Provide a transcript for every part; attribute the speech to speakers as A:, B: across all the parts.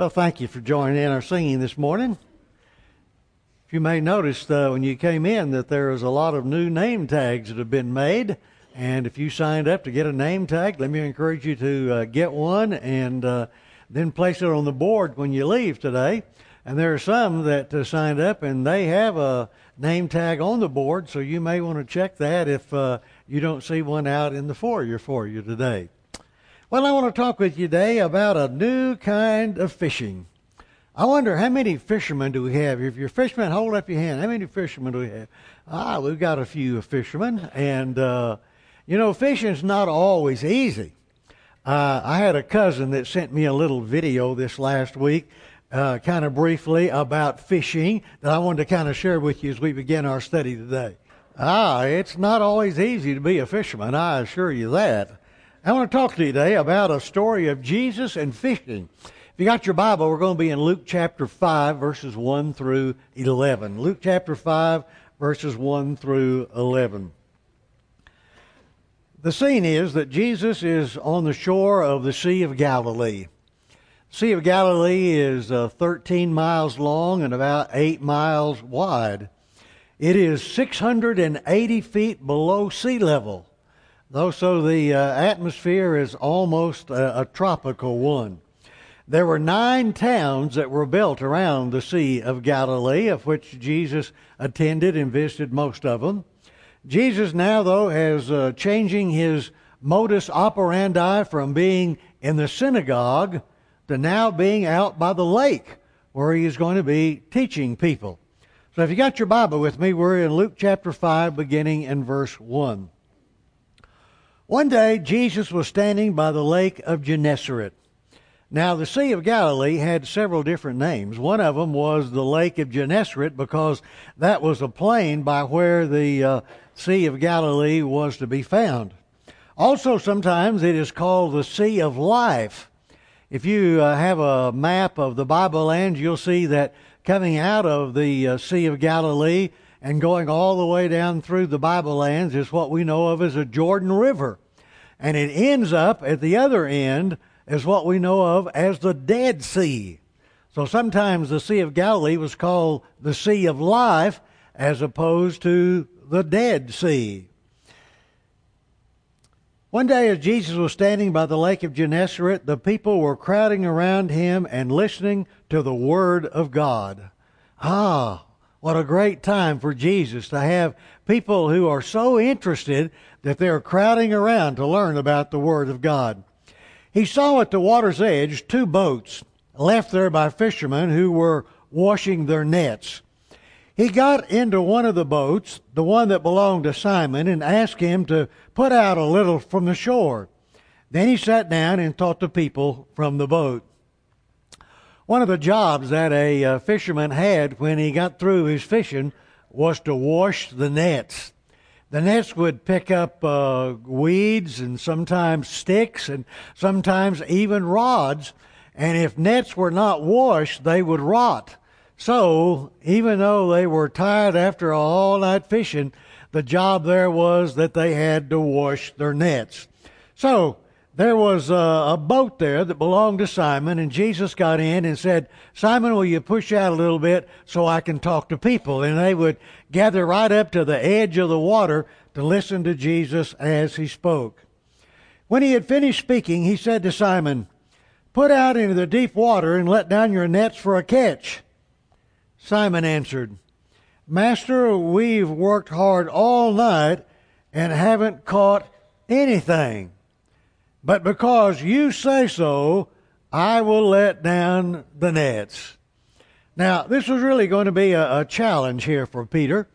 A: Well, thank you for joining in our singing this morning. If You may notice uh, when you came in that there is a lot of new name tags that have been made. And if you signed up to get a name tag, let me encourage you to uh, get one and uh, then place it on the board when you leave today. And there are some that uh, signed up and they have a name tag on the board, so you may want to check that if uh, you don't see one out in the foyer for you today. Well, I want to talk with you today about a new kind of fishing. I wonder how many fishermen do we have? If you're a fisherman, hold up your hand. How many fishermen do we have? Ah, we've got a few fishermen, and uh, you know, fishing's not always easy. Uh, I had a cousin that sent me a little video this last week, uh, kind of briefly about fishing that I wanted to kind of share with you as we begin our study today. Ah, it's not always easy to be a fisherman. I assure you that. I want to talk to you today about a story of Jesus and fishing. If you got your Bible, we're going to be in Luke chapter 5, verses 1 through 11. Luke chapter 5, verses 1 through 11. The scene is that Jesus is on the shore of the Sea of Galilee. The Sea of Galilee is uh, 13 miles long and about 8 miles wide. It is 680 feet below sea level. Though so the uh, atmosphere is almost a, a tropical one. There were nine towns that were built around the Sea of Galilee, of which Jesus attended and visited most of them. Jesus now, though, has uh, changing his modus operandi from being in the synagogue to now being out by the lake, where he is going to be teaching people. So if you got your Bible with me, we're in Luke chapter 5, beginning in verse 1. One day, Jesus was standing by the lake of Gennesaret. Now, the Sea of Galilee had several different names. One of them was the Lake of Gennesaret because that was a plain by where the uh, Sea of Galilee was to be found. Also, sometimes it is called the Sea of Life. If you uh, have a map of the Bible lands, you'll see that coming out of the uh, Sea of Galilee and going all the way down through the Bible lands is what we know of as a Jordan River. And it ends up at the other end as what we know of as the Dead Sea. So sometimes the Sea of Galilee was called the Sea of Life as opposed to the Dead Sea. One day, as Jesus was standing by the lake of Gennesaret, the people were crowding around him and listening to the Word of God. Ah, what a great time for Jesus to have people who are so interested that they're crowding around to learn about the Word of God. He saw at the water's edge two boats left there by fishermen who were washing their nets. He got into one of the boats, the one that belonged to Simon, and asked him to put out a little from the shore. Then he sat down and taught the people from the boat. One of the jobs that a uh, fisherman had when he got through his fishing was to wash the nets. The nets would pick up uh, weeds and sometimes sticks and sometimes even rods. And if nets were not washed, they would rot. So, even though they were tired after all night fishing, the job there was that they had to wash their nets. So, there was a, a, boat there that belonged to Simon, and Jesus got in and said, Simon, will you push out a little bit so I can talk to people? And they would gather right up to the edge of the water to listen to Jesus as he spoke. When he had finished speaking, he said to Simon, Put out into the deep water and let down your nets for a catch. Simon answered, Master, we've worked hard all night and haven't caught anything. But because you say so, I will let down the nets. Now, this was really going to be a, a challenge here for Peter.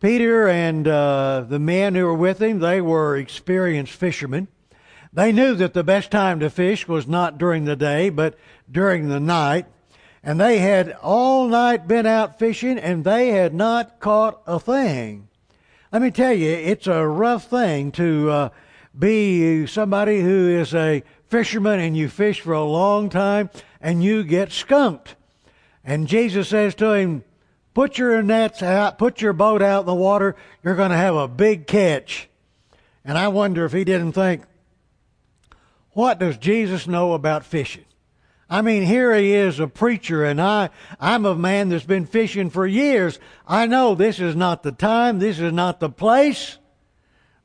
A: Peter and uh, the men who were with him, they were experienced fishermen. They knew that the best time to fish was not during the day, but during the night. And they had all night been out fishing and they had not caught a thing. Let me tell you, it's a rough thing to uh, be somebody who is a fisherman and you fish for a long time and you get skunked. And Jesus says to him, Put your nets out, put your boat out in the water, you're going to have a big catch. And I wonder if he didn't think, what does Jesus know about fishing? I mean, here he is, a preacher, and I, I'm a man that's been fishing for years. I know this is not the time, this is not the place,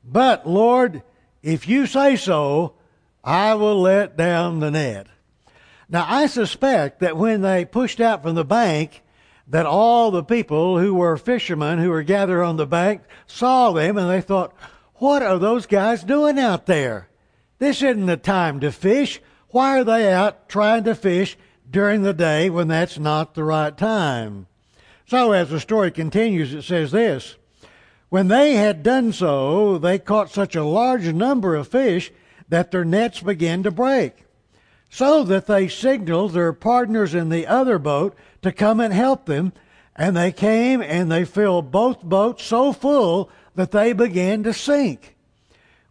A: but Lord, if you say so, I will let down the net. Now, I suspect that when they pushed out from the bank, that all the people who were fishermen who were gathered on the bank saw them and they thought, what are those guys doing out there? This isn't the time to fish. Why are they out trying to fish during the day when that's not the right time? So as the story continues, it says this. When they had done so, they caught such a large number of fish that their nets began to break, so that they signaled their partners in the other boat to come and help them, and they came and they filled both boats so full that they began to sink.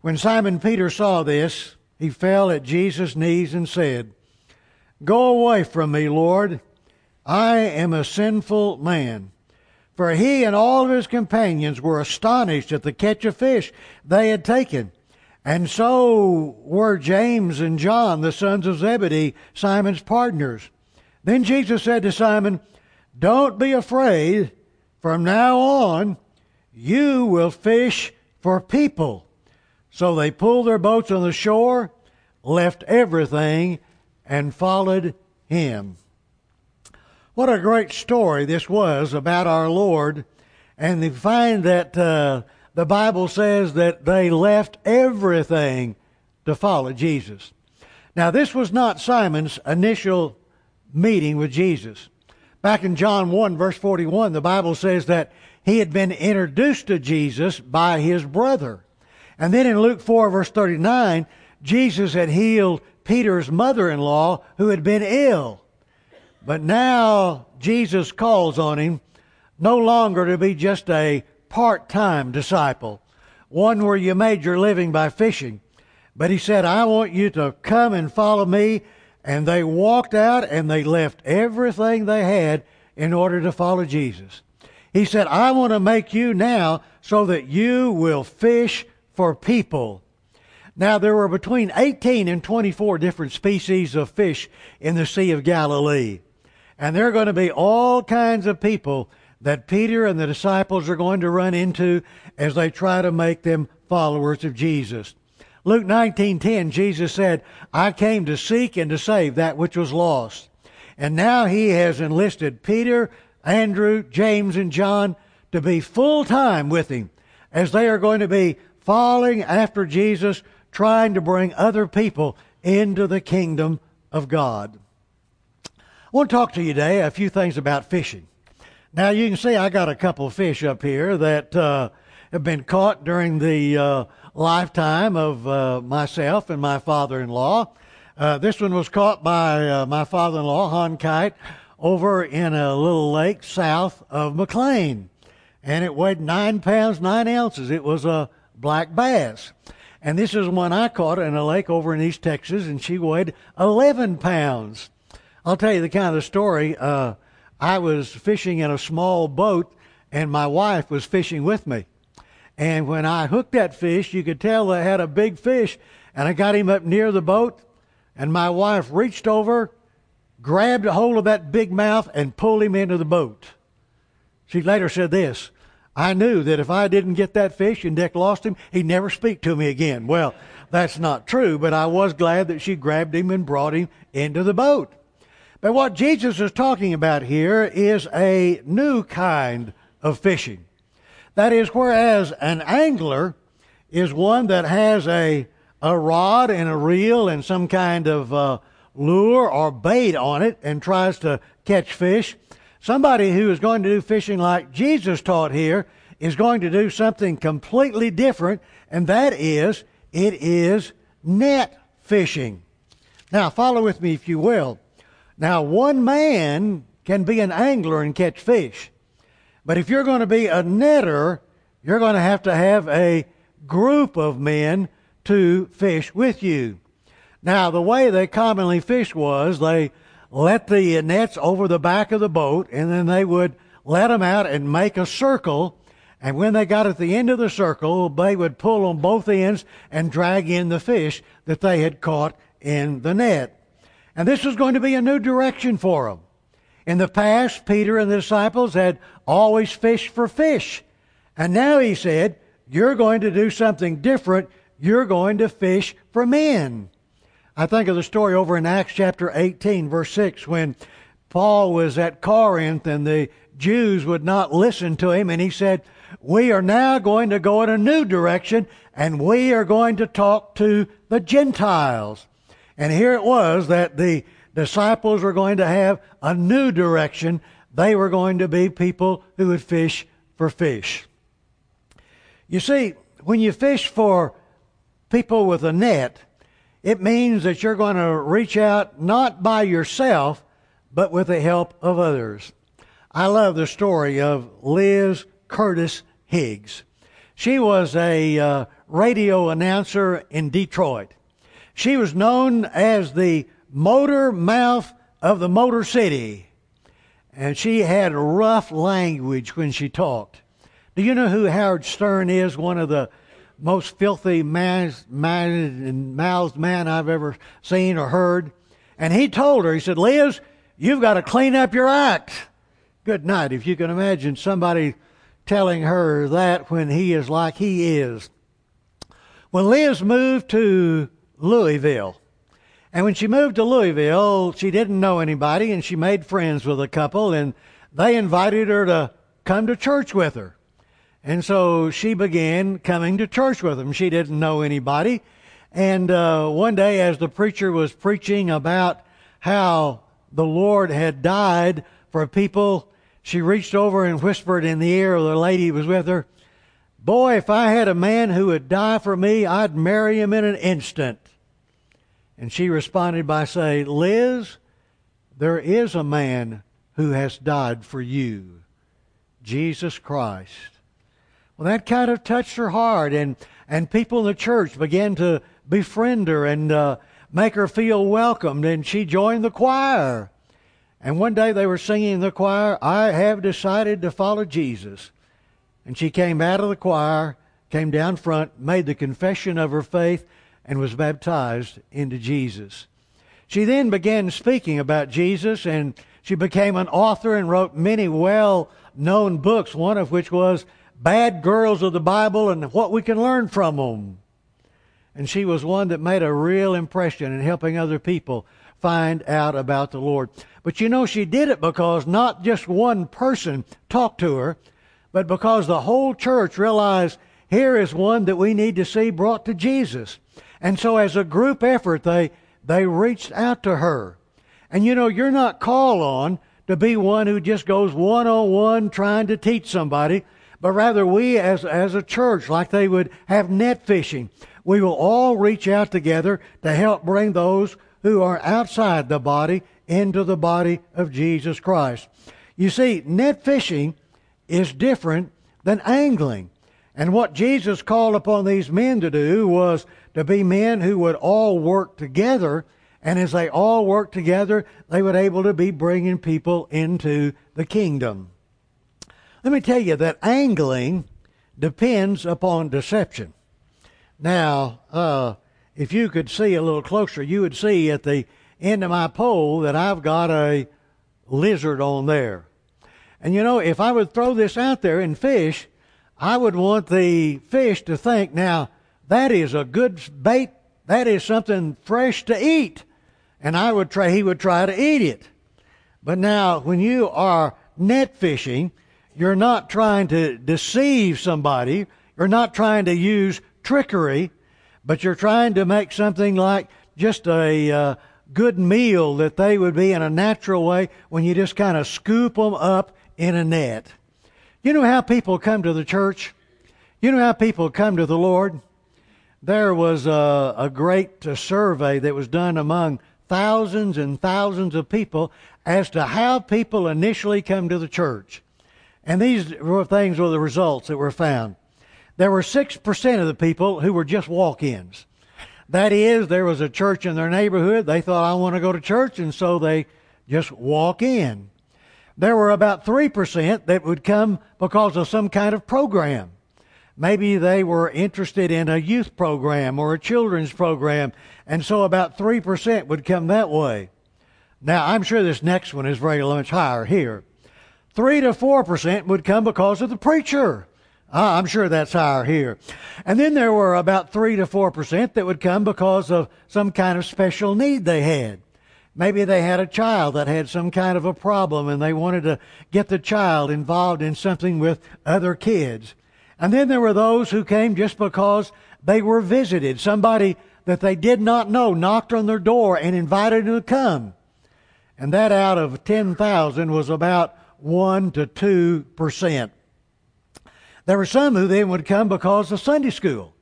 A: When Simon Peter saw this, he fell at Jesus' knees and said, Go away from me, Lord. I am a sinful man. For he and all of his companions were astonished at the catch of fish they had taken. And so were James and John, the sons of Zebedee, Simon's partners. Then Jesus said to Simon, Don't be afraid. From now on, you will fish for people. So they pulled their boats on the shore, left everything, and followed him. What a great story this was about our Lord. And they find that uh, the Bible says that they left everything to follow Jesus. Now, this was not Simon's initial meeting with Jesus. Back in John 1, verse 41, the Bible says that he had been introduced to Jesus by his brother. And then in Luke 4, verse 39, Jesus had healed Peter's mother in law who had been ill. But now Jesus calls on him no longer to be just a part time disciple, one where you made your living by fishing. But he said, I want you to come and follow me. And they walked out and they left everything they had in order to follow Jesus. He said, I want to make you now so that you will fish for people. Now, there were between 18 and 24 different species of fish in the Sea of Galilee. And there are going to be all kinds of people that Peter and the disciples are going to run into as they try to make them followers of Jesus. Luke 19:10 Jesus said, "I came to seek and to save that which was lost." And now he has enlisted Peter Andrew, James, and John to be full time with him as they are going to be following after Jesus, trying to bring other people into the kingdom of God. Want to talk to you today a few things about fishing. Now you can see I got a couple of fish up here that uh, have been caught during the uh, lifetime of uh, myself and my father-in-law. Uh, this one was caught by uh, my father-in-law, Han Kite, over in a little lake south of McLean. And it weighed nine pounds, nine ounces. It was a black bass. And this is one I caught in a lake over in East Texas, and she weighed 11 pounds. I'll tell you the kind of story. Uh, I was fishing in a small boat, and my wife was fishing with me. And when I hooked that fish, you could tell I had a big fish, and I got him up near the boat, and my wife reached over grabbed a hold of that big mouth and pulled him into the boat. She later said this I knew that if I didn't get that fish and Dick lost him, he'd never speak to me again. Well, that's not true, but I was glad that she grabbed him and brought him into the boat. But what Jesus is talking about here is a new kind of fishing. That is, whereas an angler is one that has a, a rod and a reel and some kind of uh, lure or bait on it and tries to catch fish. Somebody who is going to do fishing like Jesus taught here is going to do something completely different, and that is, it is net fishing. Now, follow with me if you will. Now, one man can be an angler and catch fish. But if you're going to be a netter, you're going to have to have a group of men to fish with you. Now, the way they commonly fished was they let the nets over the back of the boat and then they would let them out and make a circle. And when they got at the end of the circle, they would pull on both ends and drag in the fish that they had caught in the net. And this was going to be a new direction for them. In the past, Peter and the disciples had always fished for fish. And now he said, You're going to do something different. You're going to fish for men. I think of the story over in Acts chapter 18, verse 6, when Paul was at Corinth and the Jews would not listen to him, and he said, We are now going to go in a new direction, and we are going to talk to the Gentiles. And here it was that the disciples were going to have a new direction. They were going to be people who would fish for fish. You see, when you fish for people with a net, it means that you're going to reach out not by yourself, but with the help of others. I love the story of Liz Curtis Higgs. She was a uh, radio announcer in Detroit. She was known as the motor mouth of the Motor City. And she had rough language when she talked. Do you know who Howard Stern is? One of the most filthy and mouthed man I've ever seen or heard. And he told her, he said, Liz, you've got to clean up your act. Good night. If you can imagine somebody telling her that when he is like he is. When Liz moved to Louisville, and when she moved to Louisville, she didn't know anybody and she made friends with a couple and they invited her to come to church with her. And so she began coming to church with them. She didn't know anybody. And uh, one day, as the preacher was preaching about how the Lord had died for people, she reached over and whispered in the ear of the lady who was with her, Boy, if I had a man who would die for me, I'd marry him in an instant. And she responded by saying, Liz, there is a man who has died for you, Jesus Christ. Well, that kind of touched her heart, and, and people in the church began to befriend her and uh, make her feel welcomed, and she joined the choir. And one day they were singing in the choir, I have decided to follow Jesus. And she came out of the choir, came down front, made the confession of her faith, and was baptized into Jesus. She then began speaking about Jesus and she became an author and wrote many well known books, one of which was Bad Girls of the Bible and What We Can Learn from Them. And she was one that made a real impression in helping other people find out about the Lord. But you know, she did it because not just one person talked to her, but because the whole church realized here is one that we need to see brought to Jesus. And so as a group effort, they, they reached out to her. And you know, you're not called on to be one who just goes one on one trying to teach somebody, but rather we as, as a church, like they would have net fishing, we will all reach out together to help bring those who are outside the body into the body of Jesus Christ. You see, net fishing is different than angling. And what Jesus called upon these men to do was to be men who would all work together. And as they all worked together, they would able to be bringing people into the kingdom. Let me tell you that angling depends upon deception. Now, uh, if you could see a little closer, you would see at the end of my pole that I've got a lizard on there. And you know, if I would throw this out there and fish, I would want the fish to think, now, that is a good bait. That is something fresh to eat. And I would try, he would try to eat it. But now, when you are net fishing, you're not trying to deceive somebody. You're not trying to use trickery, but you're trying to make something like just a uh, good meal that they would be in a natural way when you just kind of scoop them up in a net. You know how people come to the church? You know how people come to the Lord? There was a, a great uh, survey that was done among thousands and thousands of people as to how people initially come to the church. And these were things were the results that were found. There were 6% of the people who were just walk-ins. That is, there was a church in their neighborhood. They thought, I want to go to church, and so they just walk in. There were about 3% that would come because of some kind of program. Maybe they were interested in a youth program or a children's program, and so about 3% would come that way. Now, I'm sure this next one is very much higher here. 3 to 4% would come because of the preacher. Uh, I'm sure that's higher here. And then there were about 3 to 4% that would come because of some kind of special need they had. Maybe they had a child that had some kind of a problem and they wanted to get the child involved in something with other kids. And then there were those who came just because they were visited. Somebody that they did not know knocked on their door and invited them to come. And that out of 10,000 was about 1 to 2%. There were some who then would come because of Sunday school.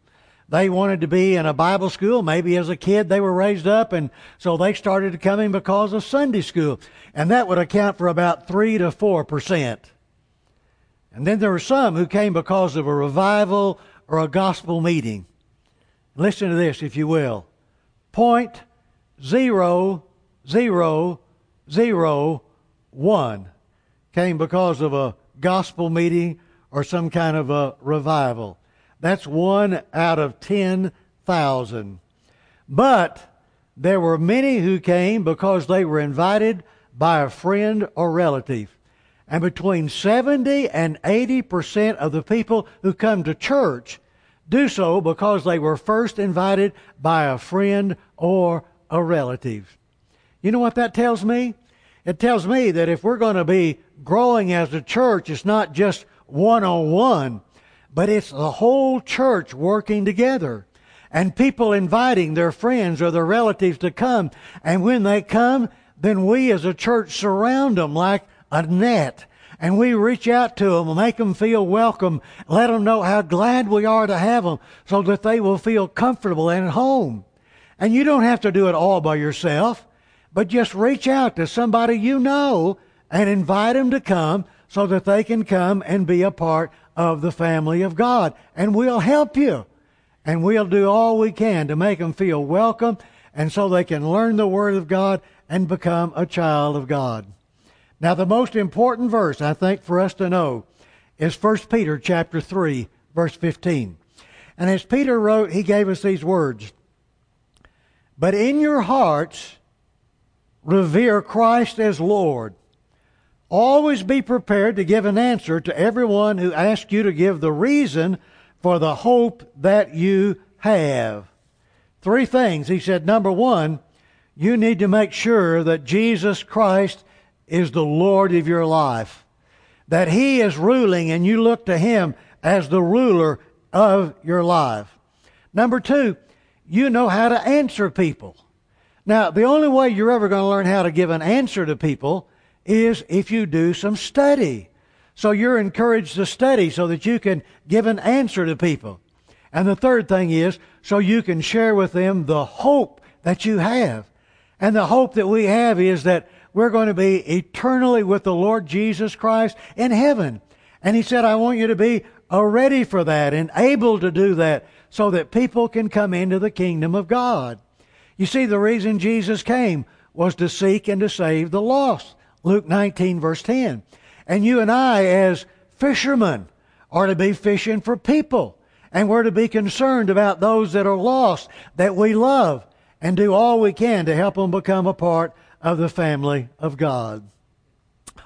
A: They wanted to be in a Bible school. Maybe as a kid they were raised up, and so they started coming because of Sunday school. And that would account for about 3 to 4%. And then there were some who came because of a revival or a gospel meeting. Listen to this, if you will. Point zero zero zero one came because of a gospel meeting or some kind of a revival. That's one out of 10,000. But there were many who came because they were invited by a friend or relative. And between 70 and 80% of the people who come to church do so because they were first invited by a friend or a relative. You know what that tells me? It tells me that if we're going to be growing as a church, it's not just one on one, but it's the whole church working together and people inviting their friends or their relatives to come. And when they come, then we as a church surround them like a net and we reach out to them and make them feel welcome, let them know how glad we are to have them so that they will feel comfortable and at home. And you don't have to do it all by yourself, but just reach out to somebody you know and invite them to come so that they can come and be a part of the family of God. And we'll help you. And we'll do all we can to make them feel welcome and so they can learn the Word of God and become a child of God. Now, the most important verse, I think, for us to know is 1 Peter chapter 3, verse 15. And as Peter wrote, he gave us these words But in your hearts, revere Christ as Lord. Always be prepared to give an answer to everyone who asks you to give the reason for the hope that you have. Three things. He said, number one, you need to make sure that Jesus Christ is the Lord of your life. That He is ruling and you look to Him as the ruler of your life. Number two, you know how to answer people. Now, the only way you're ever going to learn how to give an answer to people is if you do some study. So you're encouraged to study so that you can give an answer to people. And the third thing is so you can share with them the hope that you have. And the hope that we have is that we're going to be eternally with the Lord Jesus Christ in heaven. And he said, I want you to be uh, ready for that and able to do that so that people can come into the kingdom of God. You see, the reason Jesus came was to seek and to save the lost. Luke 19 verse 10. And you and I as fishermen are to be fishing for people. And we're to be concerned about those that are lost, that we love, and do all we can to help them become a part of the family of God.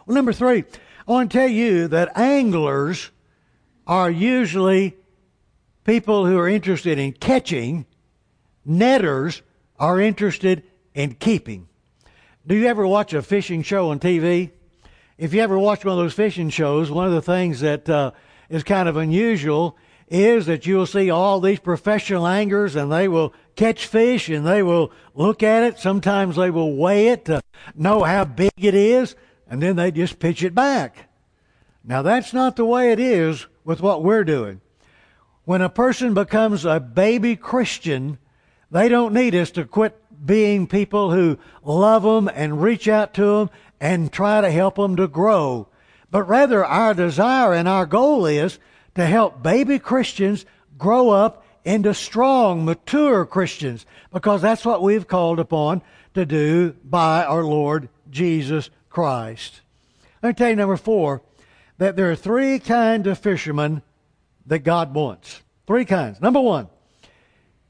A: Well, number three, I want to tell you that anglers are usually people who are interested in catching, netters are interested in keeping. Do you ever watch a fishing show on TV? If you ever watch one of those fishing shows, one of the things that uh, is kind of unusual is that you'll see all these professional anglers and they will catch fish and they will look at it. Sometimes they will weigh it to know how big it is and then they just pitch it back. Now that's not the way it is with what we're doing. When a person becomes a baby Christian, they don't need us to quit being people who love them and reach out to them and try to help them to grow. But rather our desire and our goal is to help baby Christians grow up into strong, mature Christians, because that's what we've called upon to do by our Lord Jesus Christ. Let me tell you, number four, that there are three kinds of fishermen that God wants. Three kinds. Number one,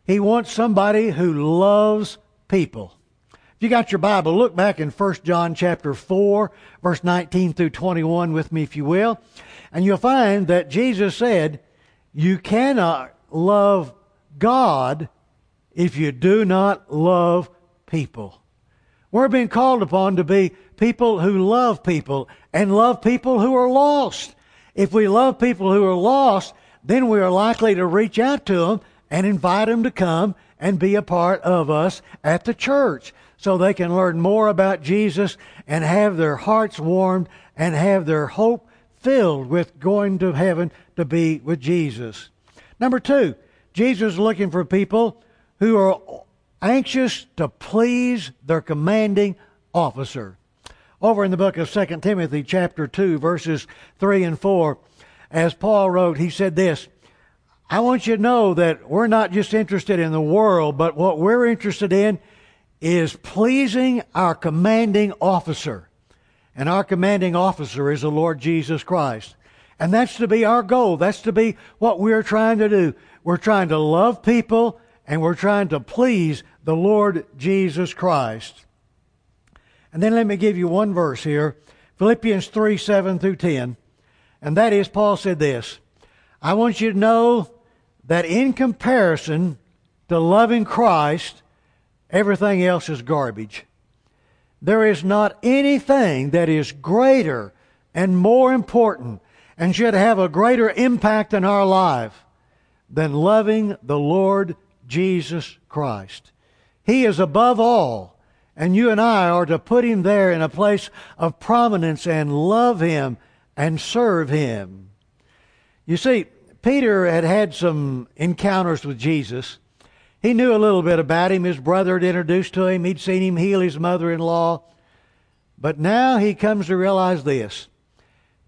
A: He wants somebody who loves people. If you got your Bible, look back in 1 John chapter 4, verse 19 through 21 with me, if you will. And you'll find that Jesus said, You cannot love God if you do not love people. We're being called upon to be people who love people and love people who are lost. If we love people who are lost, then we are likely to reach out to them and invite them to come and be a part of us at the church so they can learn more about Jesus and have their hearts warmed and have their hope filled with going to heaven to be with Jesus. Number two, Jesus is looking for people who are anxious to please their commanding officer. Over in the book of 2 Timothy chapter 2 verses 3 and 4, as Paul wrote, he said this, I want you to know that we're not just interested in the world, but what we're interested in is pleasing our commanding officer. And our commanding officer is the Lord Jesus Christ. And that's to be our goal. That's to be what we're trying to do. We're trying to love people and we're trying to please the Lord Jesus Christ. And then let me give you one verse here Philippians 3 7 through 10. And that is, Paul said this I want you to know that in comparison to loving Christ, everything else is garbage. There is not anything that is greater and more important and should have a greater impact in our life than loving the Lord Jesus Christ. He is above all, and you and I are to put him there in a place of prominence and love him and serve him. You see, Peter had had some encounters with Jesus. He knew a little bit about him. His brother had introduced to him. He'd seen him heal his mother in law. But now he comes to realize this.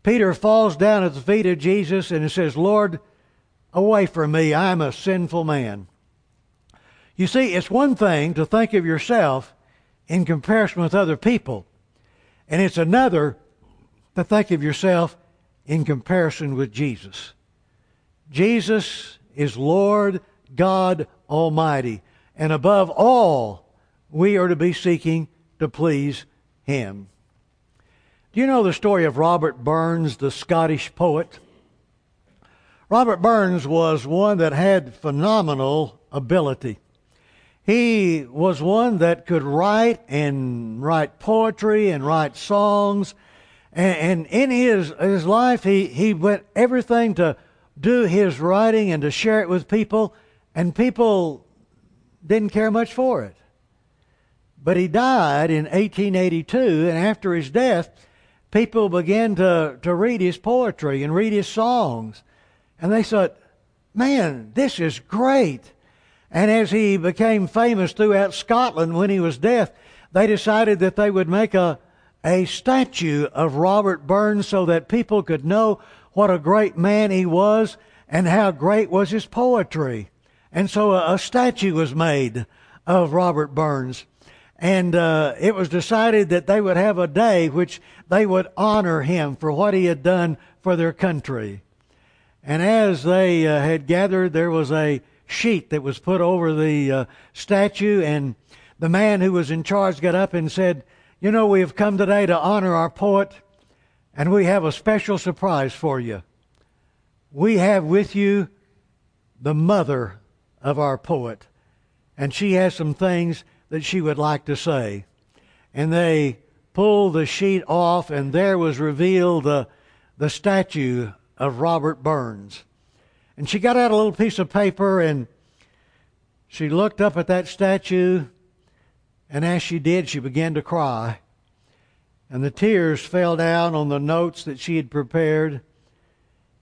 A: Peter falls down at the feet of Jesus and he says, Lord, away from me. I'm a sinful man. You see, it's one thing to think of yourself in comparison with other people, and it's another to think of yourself in comparison with Jesus. Jesus is Lord God Almighty, and above all, we are to be seeking to please Him. Do you know the story of Robert Burns, the Scottish poet? Robert Burns was one that had phenomenal ability. He was one that could write and write poetry and write songs. And, and in his, his life, he, he went everything to do his writing and to share it with people, and people didn't care much for it. But he died in 1882, and after his death, people began to, to read his poetry and read his songs. And they said, man, this is great. And as he became famous throughout Scotland when he was dead, they decided that they would make a, a statue of Robert Burns so that people could know what a great man he was and how great was his poetry. And so a, a statue was made of Robert Burns. And uh, it was decided that they would have a day which they would honor him for what he had done for their country. And as they uh, had gathered, there was a sheet that was put over the uh, statue, and the man who was in charge got up and said, You know, we have come today to honor our poet, and we have a special surprise for you. We have with you the mother of our poet, and she has some things that she would like to say. And they pulled the sheet off, and there was revealed the, the statue of Robert Burns. And she got out a little piece of paper and she looked up at that statue, and as she did, she began to cry. And the tears fell down on the notes that she had prepared,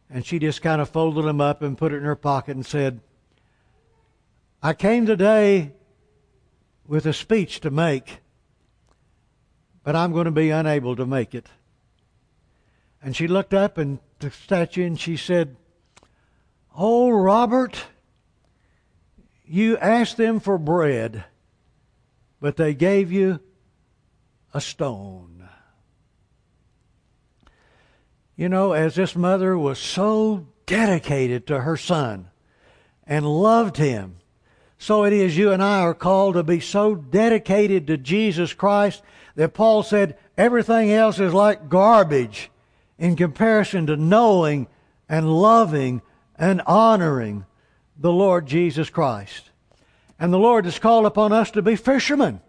A: and she just kind of folded them up and put it in her pocket and said, I came today with a speech to make, but I'm going to be unable to make it. And she looked up and the statue and she said, Oh, Robert, you asked them for bread, but they gave you a stone. You know, as this mother was so dedicated to her son and loved him, so it is you and I are called to be so dedicated to Jesus Christ that Paul said everything else is like garbage in comparison to knowing and loving and honoring the Lord Jesus Christ. And the Lord has called upon us to be fishermen,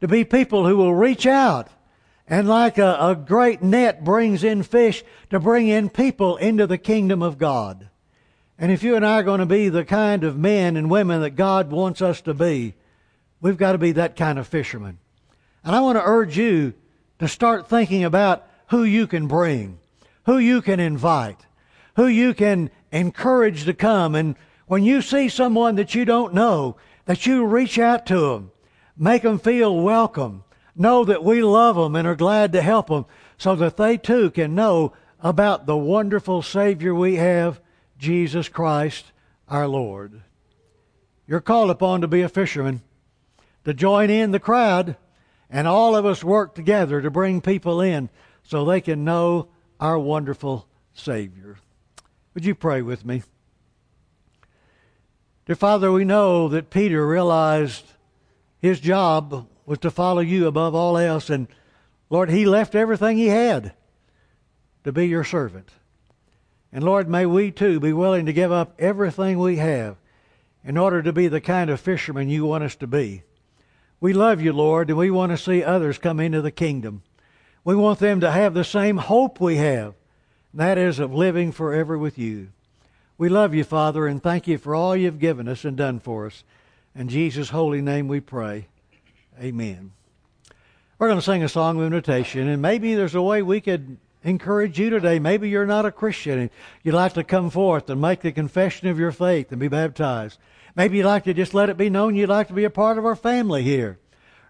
A: to be people who will reach out and like a, a great net brings in fish to bring in people into the kingdom of God. And if you and I are going to be the kind of men and women that God wants us to be, we've got to be that kind of fishermen. And I want to urge you to start thinking about who you can bring, who you can invite, who you can encourage to come. And when you see someone that you don't know, that you reach out to them, make them feel welcome, know that we love them and are glad to help them so that they too can know about the wonderful Savior we have, Jesus Christ our Lord. You're called upon to be a fisherman, to join in the crowd, and all of us work together to bring people in so they can know our wonderful Savior. Would you pray with me? Dear Father, we know that Peter realized his job was to follow you above all else. And Lord, he left everything he had to be your servant. And Lord, may we too be willing to give up everything we have in order to be the kind of fishermen you want us to be. We love you, Lord, and we want to see others come into the kingdom. We want them to have the same hope we have, that is, of living forever with you. We love you, Father, and thank you for all you've given us and done for us. In Jesus' holy name we pray. Amen. We're going to sing a song of invitation, and maybe there's a way we could encourage you today. Maybe you're not a Christian and you'd like to come forth and make the confession of your faith and be baptized. Maybe you'd like to just let it be known you'd like to be a part of our family here.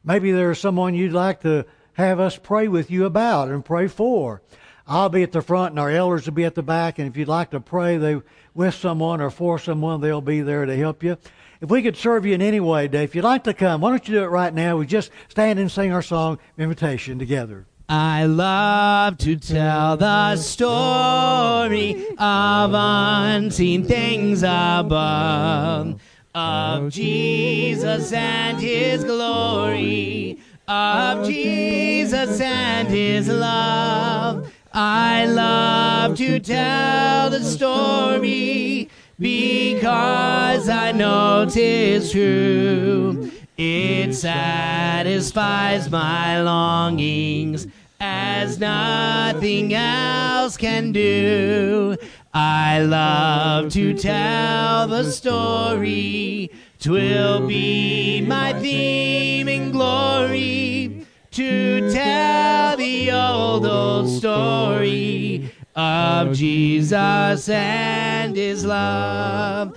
A: Maybe there's someone you'd like to have us pray with you about and pray for. I'll be at the front and our elders will be at the back, and if you'd like to pray they, with someone or for someone, they'll be there to help you. If we could serve you in any way, Dave, if you'd like to come, why don't you do it right now? We just stand and sing our song invitation together.
B: I love to tell the story of unseen things above, of Jesus and his glory, of Jesus and his love. I love to tell the story because I know know 'tis true. It satisfies my longings as nothing else can do. I love to tell the story. Twill be my theme in glory to tell the old, old story of Jesus and his love.